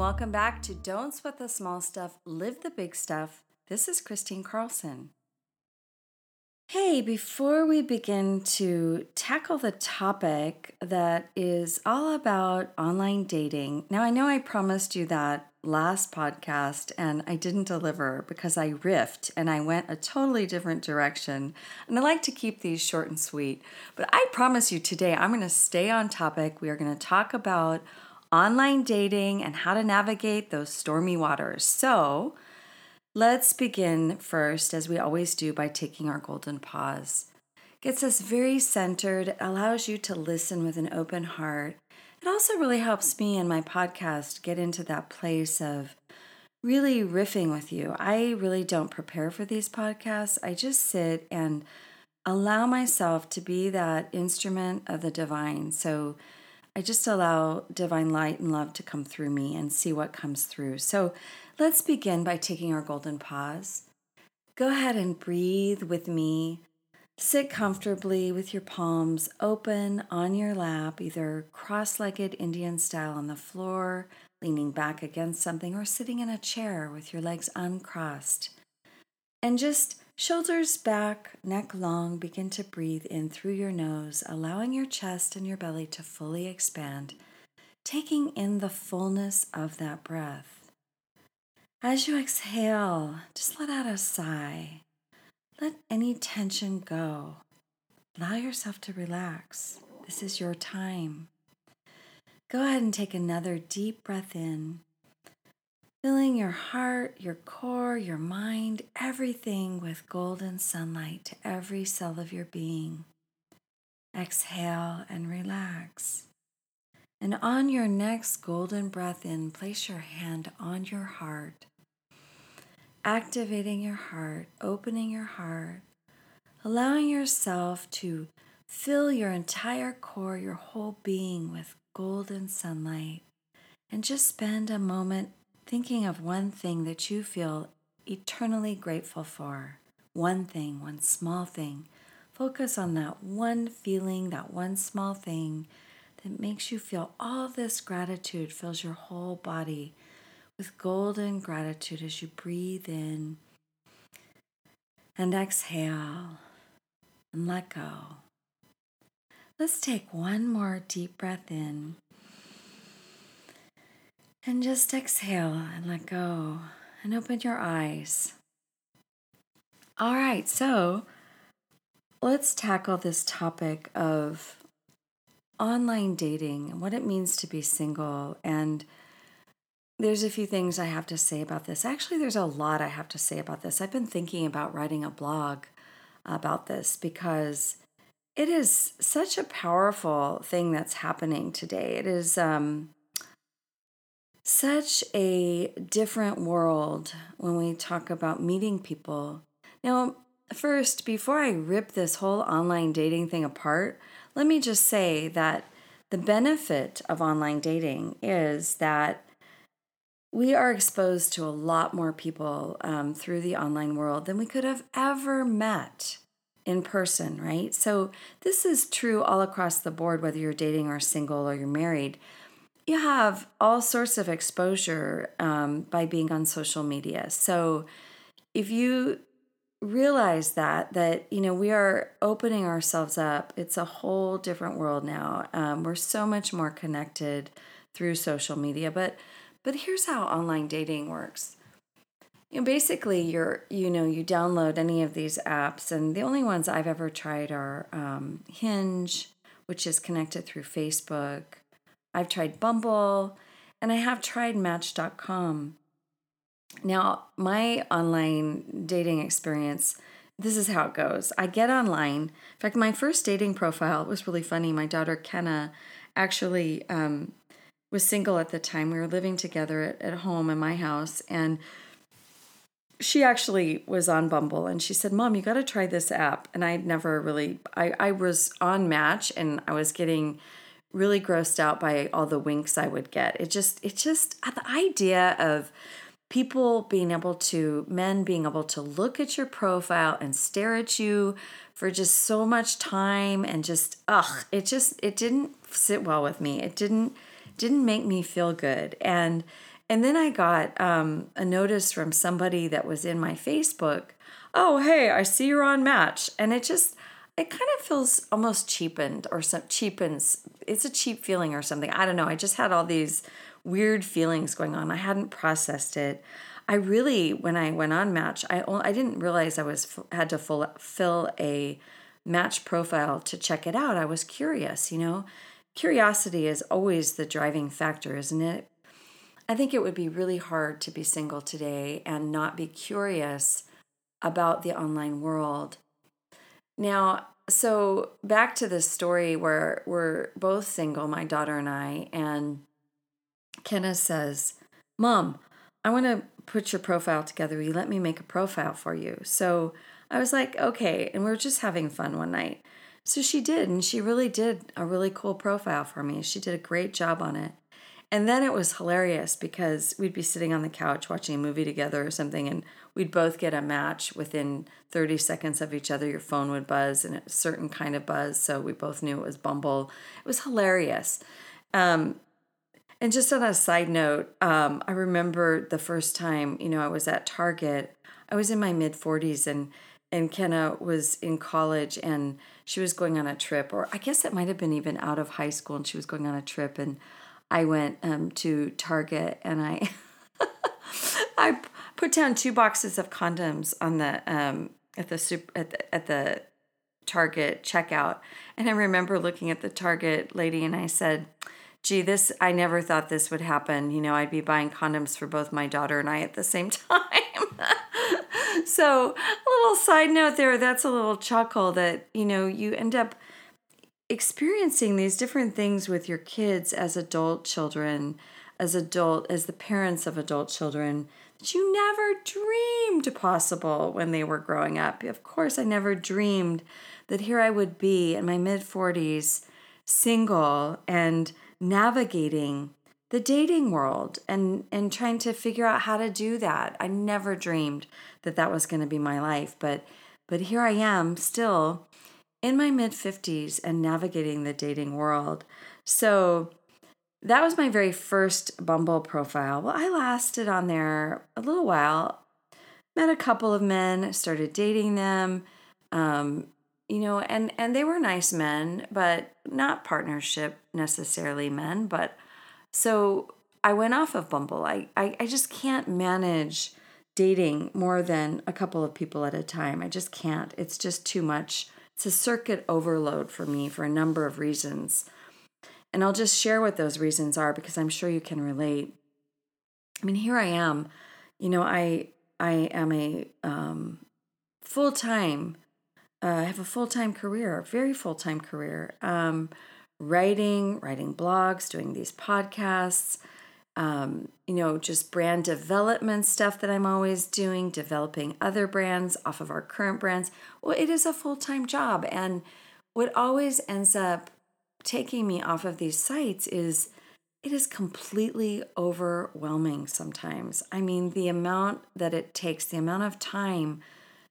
Welcome back to Don't Sweat the Small Stuff, Live the Big Stuff. This is Kristine Carlson. Hey, before we begin to tackle the topic that is all about online dating, now I know I promised you that last podcast and I didn't deliver because I riffed and I went a totally different direction. And I like to keep these short and sweet. But I promise you today, I'm going to stay on topic. We are going to talk about online dating and how to navigate those stormy waters. So, let's begin first, as we always do, by taking our golden pause. Gets us very centered, allows you to listen with an open heart. It also really helps me and my podcast get into that place of really riffing with you. I really don't prepare for these podcasts. I just sit and allow myself to be that instrument of the divine. So, I just allow divine light and love to come through me and see what comes through. So let's begin by taking our golden pause. Go ahead and breathe with me. Sit comfortably with your palms open on your lap, either cross legged Indian style on the floor, leaning back against something, or sitting in a chair with your legs uncrossed. And just Shoulders back, neck long, begin to breathe in through your nose, allowing your chest and your belly to fully expand, taking in the fullness of that breath. As you exhale, just let out a sigh. Let any tension go. Allow yourself to relax. This is your time. Go ahead and take another deep breath in filling your heart, your core, your mind, everything with golden sunlight to every cell of your being. Exhale and relax. And on your next golden breath in, place your hand on your heart, activating your heart, opening your heart, allowing yourself to fill your entire core, your whole being with golden sunlight. And just spend a moment thinking of one thing that you feel eternally grateful for. One thing, one small thing. Focus on that one feeling, that one small thing that makes you feel all this gratitude fills your whole body with golden gratitude as you breathe in and exhale and let go. Let's take one more deep breath in. And just exhale and let go and open your eyes. All right, so let's tackle this topic of online dating and what it means to be single. And there's a few things I have to say about this. Actually, there's a lot I have to say about this. I've been thinking about writing a blog about this because it is such a powerful thing that's happening today. It is um, such a different world when we talk about meeting people. Now, first, before I rip this whole online dating thing apart, let me just say that the benefit of online dating is that we are exposed to a lot more people um, through the online world than we could have ever met in person, right? So, this is true all across the board, whether you're dating or single or you're married you have all sorts of exposure um, by being on social media. So if you realize that that you know we are opening ourselves up it's a whole different world now um, we're so much more connected through social media but but here's how online dating works you know, basically you're you know you download any of these apps and the only ones i've ever tried are um, hinge which is connected through facebook I've tried Bumble, and I have tried Match.com. Now, my online dating experience, this is how it goes. I get online. In fact, my first dating profile was really funny. My daughter Kenna actually um, was single at the time. We were living together at, at home in my house, and she actually was on Bumble and she said, Mom, you got to try this app. And I never really, I, I was on Match and I was getting really grossed out by all the winks I would get. It just, it just, the idea of people being able to, men being able to look at your profile and stare at you for just so much time and just, ugh, it just, it didn't sit well with me. It didn't, didn't make me feel good. And, and then I got um, a notice from somebody that was in my Facebook. Oh, hey, I see you're on Match, and it just it kind of feels almost cheapened or some cheapens. It's a cheap feeling or something. I don't know. I just had all these weird feelings going on. I hadn't processed it. I really, when I went on Match, I I didn't realize I was had to full, fill a Match profile to check it out. I was curious, you know. Curiosity is always the driving factor, isn't it? I think it would be really hard to be single today and not be curious about the online world. Now, so back to this story where we're both single, my daughter and I, and Kenna says, Mom, I want to put your profile together. Will you let me make a profile for you? So I was like, okay. And we were just having fun one night. So she did, and she really did a really cool profile for me. She did a great job on it. And then it was hilarious because we'd be sitting on the couch watching a movie together or something, and we'd both get a match within 30 seconds of each other. Your phone would buzz and a certain kind of buzz. So we both knew it was Bumble. It was hilarious. Um, and just on a side note, um, I remember the first time, you know, I was at Target. I was in my mid 40s and and Kenna was in college and she was going on a trip, or I guess it might have been even out of high school and she was going on a trip. And I went um, to Target and I I put down two boxes of condoms on the um, at the at the, at the Target checkout, and I remember looking at the Target lady and I said, "Gee, this I never thought this would happen. You know, I'd be buying condoms for both my daughter and I at the same time." so, a little side note there. That's a little chuckle that you know you end up experiencing these different things with your kids as adult children, as adult as the parents of adult children that you never dreamed possible when they were growing up. Of course, I never dreamed that here I would be in my mid 40s, single and navigating the dating world and and trying to figure out how to do that. I never dreamed that that was going to be my life, but but here I am still in my mid 50s and navigating the dating world. So that was my very first Bumble profile. Well, I lasted on there a little while, met a couple of men, started dating them. Um, you know, and and they were nice men, but not partnership necessarily men. But so I went off of Bumble. I, I, I just can't manage dating more than a couple of people at a time. I just can't. It's just too much it's a circuit overload for me for a number of reasons. And I'll just share what those reasons are because I'm sure you can relate. I mean, here I am. You know, I I am a um, full time. Uh, I have a full time career, very full time career. Um, writing, writing blogs, doing these podcasts, um, you know, just brand development stuff that I'm always doing, developing other brands off of our current brands. Well, it is a full time job. And what always ends up taking me off of these sites is it is completely overwhelming sometimes. I mean, the amount that it takes, the amount of time,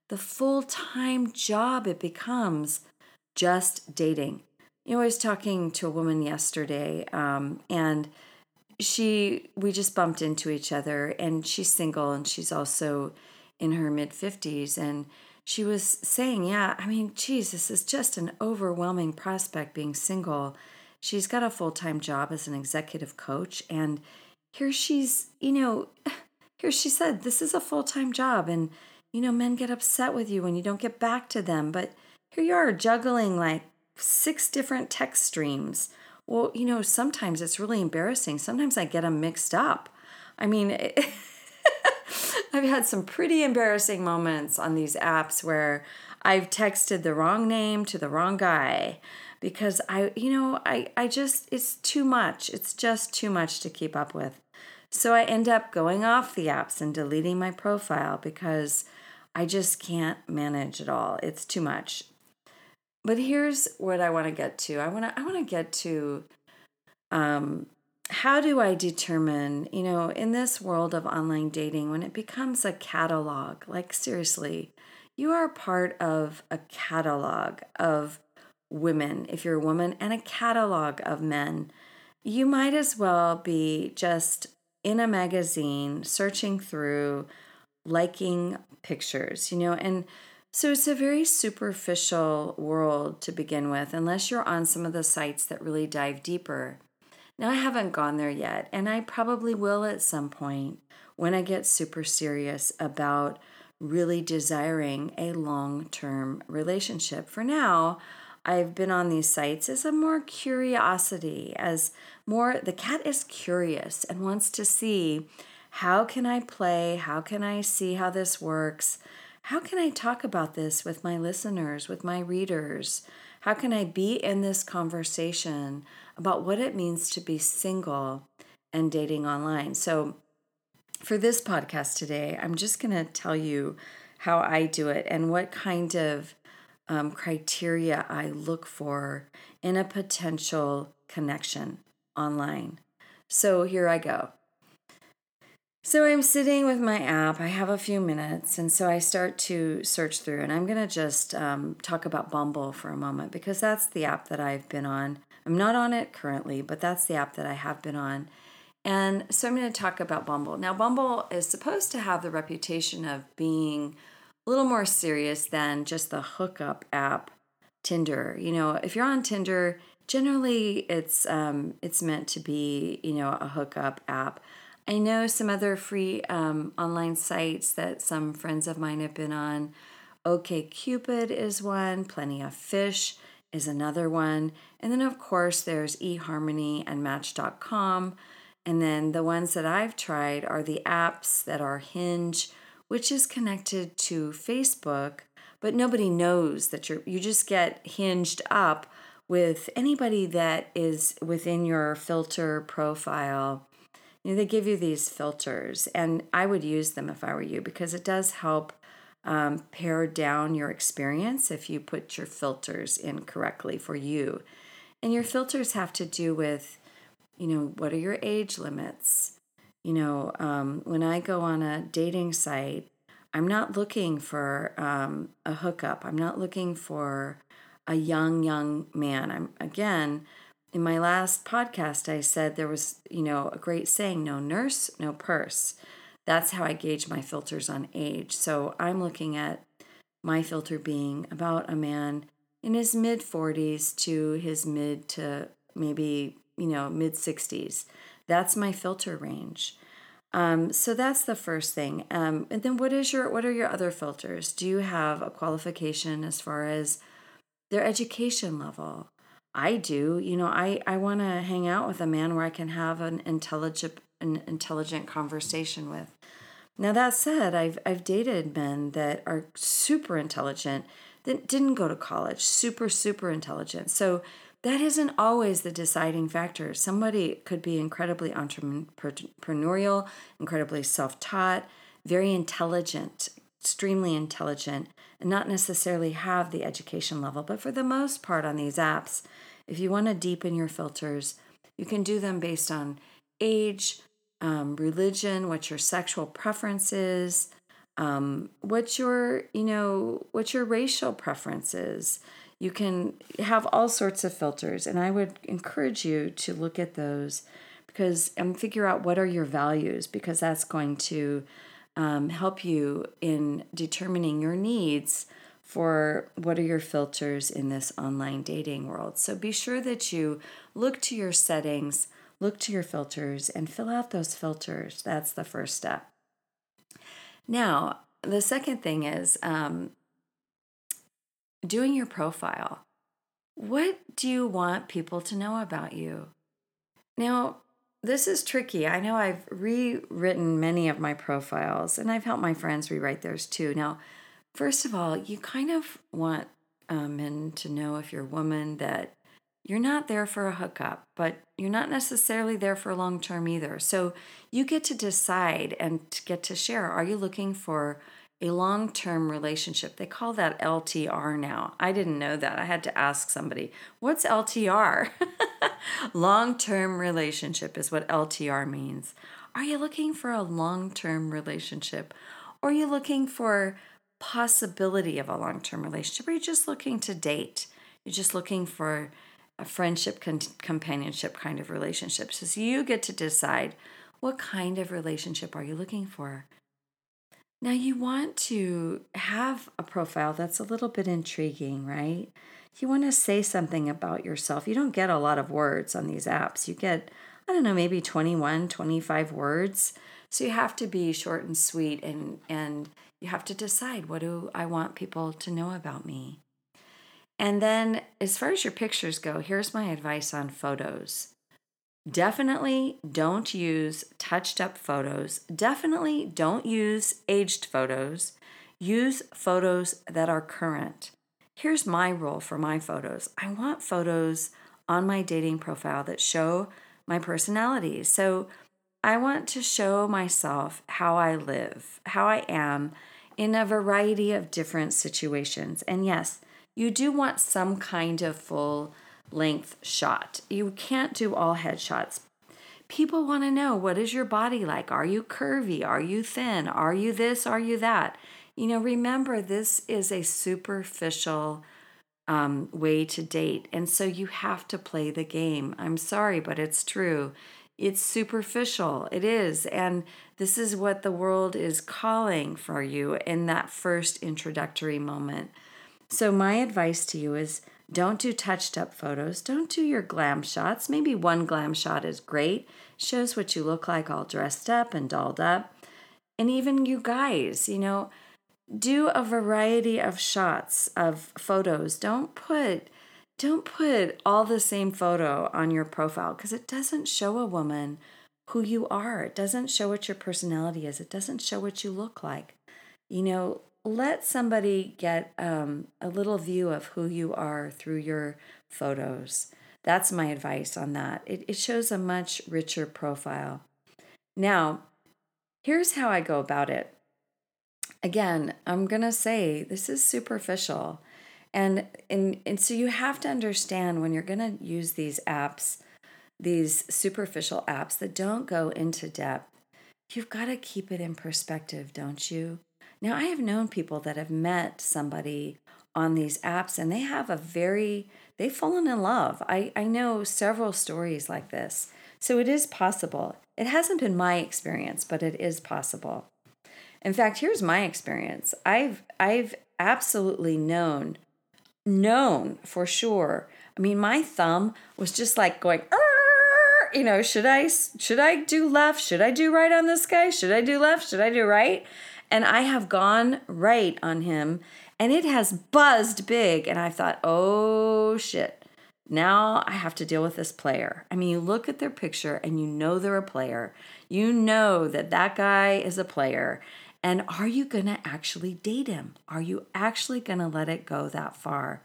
the full time job it becomes just dating. You know, I was talking to a woman yesterday, um, and she we just bumped into each other and she's single and she's also in her mid 50s and she was saying yeah i mean geez this is just an overwhelming prospect being single. She's got a full-time job as an executive coach and here she's you know here she said this is a full-time job and you know men get upset with you when you don't get back to them but here you are juggling like six different text streams well, you know, sometimes it's really embarrassing. Sometimes I get them mixed up. I mean, I've had some pretty embarrassing moments on these apps where I've texted the wrong name to the wrong guy. because I, you know, I, I just, it's too much. It's just too much to keep up with. So I end up going off the apps and deleting my profile because I just can't manage it all. It's too much. But here's what I want to get to. I want to I want to get to um how do I determine, you know, in this world of online dating when it becomes a catalog, like seriously, you are part of a catalog of women if you're a woman and a catalog of men. You might as well be just in a magazine searching through liking pictures, you know, and so it's a very superficial world to begin with, unless you're on some of the sites that really dive deeper. Now, I haven't gone there yet, and I probably will at some point when I get super serious about really desiring a long term relationship. For now, I've been on these sites as a more curiosity, as more the cat is curious and wants to see how can I play, how can I see how this works, how can I talk about this with my listeners, with my readers? How can I be in this conversation about what it means to be single and dating online? So, for this podcast today, I'm just going to tell you how I do it and what kind of um, criteria I look for in a potential connection online. So here I go. So I'm sitting with my app. I have a few minutes, and so I start to search through. And I'm going to just um, talk about Bumble for a moment because that's the app that I've been on. I'm not on it currently, but that's the app that I have been on. And so I'm going to talk about Bumble. Now, Bumble is supposed to have the reputation of being a little more serious than just the hookup app Tinder. You know, if you're on Tinder, generally it's um, it's meant to be you know a hookup app. I know some other free um, online sites that some friends of mine have been on. OkCupid is one. Plenty of Fish is another one, and then of course there's eHarmony and Match.com. And then the ones that I've tried are the apps that are Hinge, which is connected to Facebook, but nobody knows that you're you just get hinged up with anybody that is within your filter profile. Know, they give you these filters, and I would use them if I were you because it does help um, pare down your experience if you put your filters in correctly for you. And your filters have to do with, you know, what are your age limits? You know, um, when I go on a dating site, I'm not looking for um, a hookup. I'm not looking for a young, young man. I'm again, in my last podcast, I said there was, you know, a great saying no nurse, no purse. That's how I gauge my filters on age. So I'm looking at my filter being about a man in his mid 40s to his mid to maybe, you know, mid 60s. That's my filter range. Um, so that's the first thing. Um, and then what is your what are your other filters? Do you have a qualification as far as their education level? I do. You know, I I want to hang out with a man where I can have an intelligent an intelligent conversation with. Now that said, I've I've dated men that are super intelligent that didn't go to college, super super intelligent. So that isn't always the deciding factor. Somebody could be incredibly entrepreneurial, incredibly self taught, very intelligent, extremely intelligent, and not necessarily have the education level. But for the most part, on these apps, if you want to deepen your filters, you can do them based on age, um, religion, what your sexual preference is, um, what your you know what your racial preference is you can have all sorts of filters, and I would encourage you to look at those because and figure out what are your values because that's going to um, help you in determining your needs for what are your filters in this online dating world. So be sure that you look to your settings, look to your filters, and fill out those filters. That's the first step. Now, the second thing is um, doing your profile. What do you want people to know about you? Now, this is tricky. I know I've rewritten many of my profiles and I've helped my friends rewrite theirs too. Now, first of all, you kind of want um, men to know if you're a woman that you're not there for a hookup, but you're not necessarily there for long term either. So you get to decide and get to share. Are you looking for a long term relationship? They call that LTR now. I didn't know that. I had to ask somebody, what's LTR? long term relationship is what LTR means. Are you looking for a long term relationship? Or are you looking for possibility of a long term relationship? Or are you just looking to date? You're just looking for a friendship con- companionship kind of relationship. So you get to decide what kind of relationship are you looking for. Now you want to have a profile that's a little bit intriguing, right? You want to say something about yourself. You don't get a lot of words on these apps. You get I don't know, maybe 21, 25 words. So you have to be short and sweet and and you have to decide what do I want people to know about me. And then, as far as your pictures go, here's my advice on photos. Definitely don't use touched up photos. Definitely don't use aged photos. Use photos that are current. Here's my rule for my photos I want photos on my dating profile that show my personality. So I want to show myself how I live, how I am in a variety of different situations. And yes, you do want some kind of full length shot. You can't do all headshots. People want to know what is your body like? Are you curvy? Are you thin? Are you this? Are you that? You know, remember, this is a superficial um, way to date. And so you have to play the game. I'm sorry, but it's true. It's superficial. It is. And this is what the world is calling for you in that first introductory moment. So, my advice to you is don't do touched up photos. Don't do your glam shots. Maybe one glam shot is great, shows what you look like all dressed up and dolled up. And even you guys, you know, do a variety of shots of photos. Don't put don't put all the same photo on your profile because it doesn't show a woman who you are. It doesn't show what your personality is. It doesn't show what you look like. You know, let somebody get um, a little view of who you are through your photos. That's my advice on that. It, it shows a much richer profile. Now, here's how I go about it. Again, I'm going to say this is superficial. And, and, and so you have to understand when you're going to use these apps, these superficial apps that don't go into depth, you've got to keep it in perspective, don't you? Now, I have known people that have met somebody on these apps and they have a very, they've fallen in love. I, I know several stories like this. So it is possible. It hasn't been my experience, but it is possible. In fact, here's my experience. I've I've absolutely known known for sure. I mean, my thumb was just like going, you know, should I should I do left? Should I do right on this guy? Should I do left? Should I do right? And I have gone right on him and it has buzzed big. And I thought, oh shit, now I have to deal with this player. I mean, you look at their picture and you know they're a player. You know that that guy is a player. And are you going to actually date him? Are you actually going to let it go that far?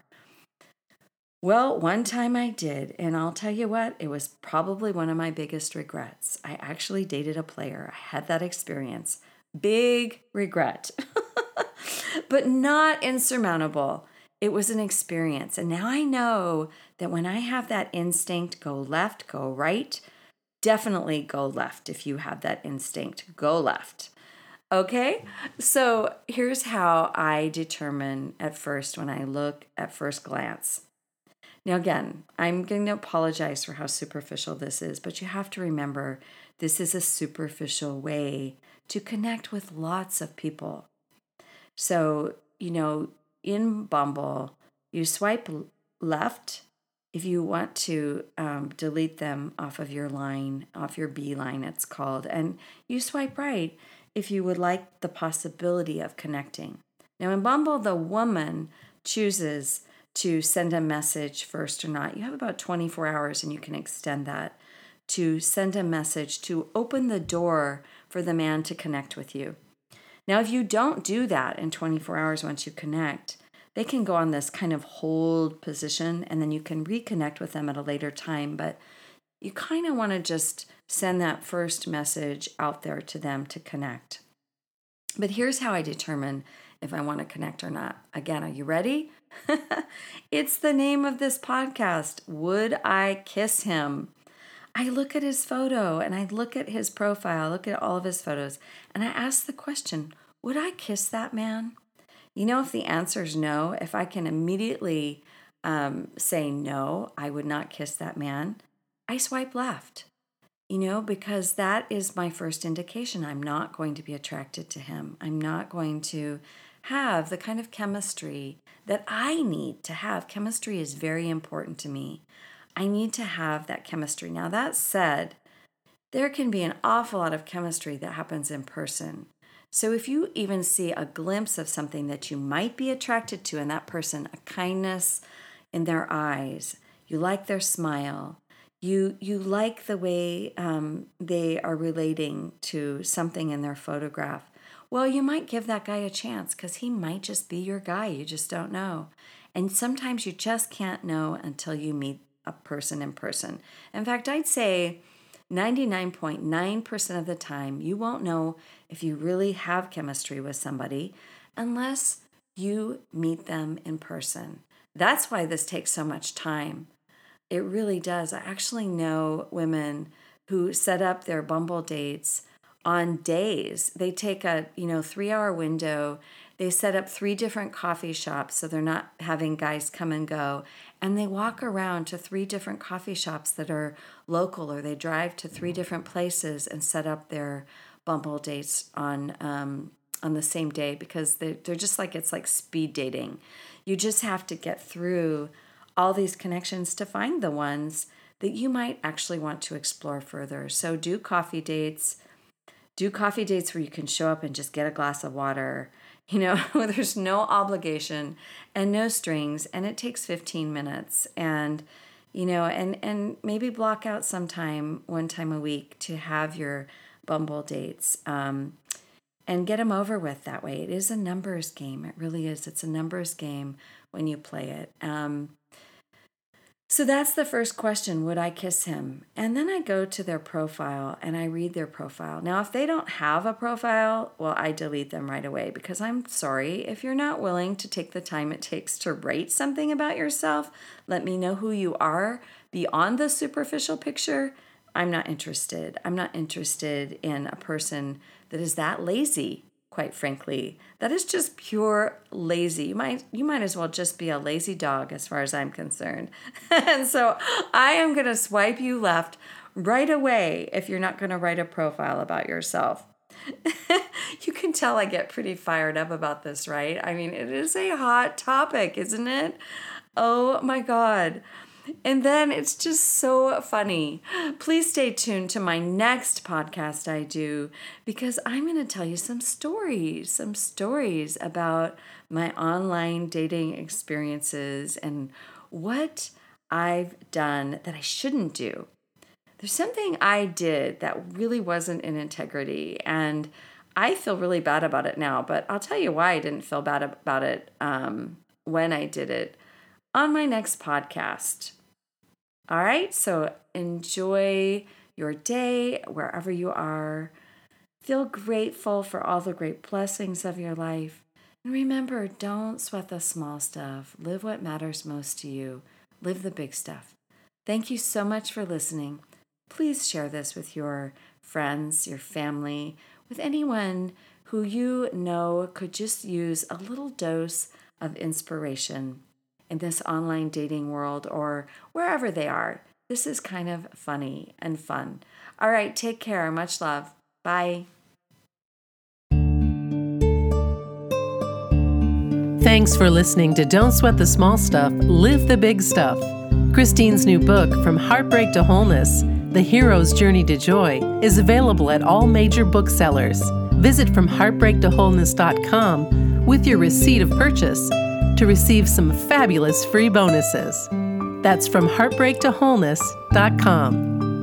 Well, one time I did, and I'll tell you what, it was probably one of my biggest regrets. I actually dated a player. I had that experience. Big regret, but not insurmountable. It was an experience. And now I know that when I have that instinct, go left, go right, definitely go left if you have that instinct, go left. Okay, so here's how I determine at first when I look at first glance. Now, again, I'm going to apologize for how superficial this is, but you have to remember this is a superficial way to connect with lots of people. So, you know, in Bumble, you swipe left if you want to um, delete them off of your line, off your Beeline, it's called, and you swipe right if you would like the possibility of connecting. Now, in Bumble, the woman chooses to send a message first or not. You have about 24 hours and you can extend that to send a message to open the door for the man to connect with you. Now, if you don't do that in 24 hours once you connect, they can go on this kind of hold position and then you can reconnect with them at a later time. But you kind of want to just send that first message out there to them to connect. But here's how I determine if I want to connect or not. Again, are you ready? it's the name of this podcast. Would I kiss him? I look at his photo and I look at his profile, look at all of his photos, and I ask the question Would I kiss that man? You know, if the answer is no, if I can immediately um, say no, I would not kiss that man, I swipe left. You know, because that is my first indication. I'm not going to be attracted to him. I'm not going to have the kind of chemistry that I need to have. Chemistry is very important to me. I need to have that chemistry. Now, that said, there can be an awful lot of chemistry that happens in person. So, if you even see a glimpse of something that you might be attracted to in that person, a kindness in their eyes, you like their smile, you you like the way um, they are relating to something in their photograph. Well, you might give that guy a chance because he might just be your guy. You just don't know. And sometimes you just can't know until you meet a person in person. In fact, I'd say 99.9% of the time, you won't know if you really have chemistry with somebody unless you meet them in person. That's why this takes so much time. It really does. I actually know women who set up their Bumble dates on days. They take a, you know, 3-hour window. They set up three different coffee shops so they're not having guys come and go and they walk around to three different coffee shops that are local or they drive to three different places and set up their Bumble dates on um, on the same day because they, they're just like it's like speed dating. You just have to get through all these connections to find the ones that you might actually want to explore further. So do coffee dates. Do coffee dates where you can show up and just get a glass of water. You know, there's no obligation and no strings and it takes 15 minutes and you know, and and maybe block out some time one time a week to have your Bumble dates. Um, and get them over with that way. It is a numbers game. It really is. It's a numbers game when you play it. Um, so that's the first question Would I kiss him? And then I go to their profile and I read their profile. Now, if they don't have a profile, well, I delete them right away because I'm sorry. If you're not willing to take the time it takes to write something about yourself, let me know who you are beyond the superficial picture. I'm not interested. I'm not interested in a person that is that lazy quite frankly. That is just pure lazy. You might you might as well just be a lazy dog as far as I'm concerned. and so I am going to swipe you left right away if you're not going to write a profile about yourself. you can tell I get pretty fired up about this, right? I mean, it is a hot topic, isn't it? Oh my god. And then it's just so funny. Please stay tuned to my next podcast I do because I'm going to tell you some stories, some stories about my online dating experiences and what I've done that I shouldn't do. There's something I did that really wasn't in integrity, and I feel really bad about it now, but I'll tell you why I didn't feel bad about it um, when I did it on my next podcast. All right, so enjoy your day wherever you are. Feel grateful for all the great blessings of your life. And remember, don't sweat the small stuff. Live what matters most to you. Live the big stuff. Thank you so much for listening. Please share this with your friends, your family, with anyone who you know could just use a little dose of inspiration in this online dating world or wherever they are. This is kind of funny and fun. All right, take care. Much love. Bye. Thanks for listening to Don't Sweat the Small Stuff, Live the Big Stuff. Kristine's new book, From Heartbreak to Wholeness The Hero's Journey to Joy, is available at all major booksellers. Visit FromHeartbreakToWholeness.com with your receipt of purchase to receive some fabulous free bonuses. That's from heartbreaktowholeness.com.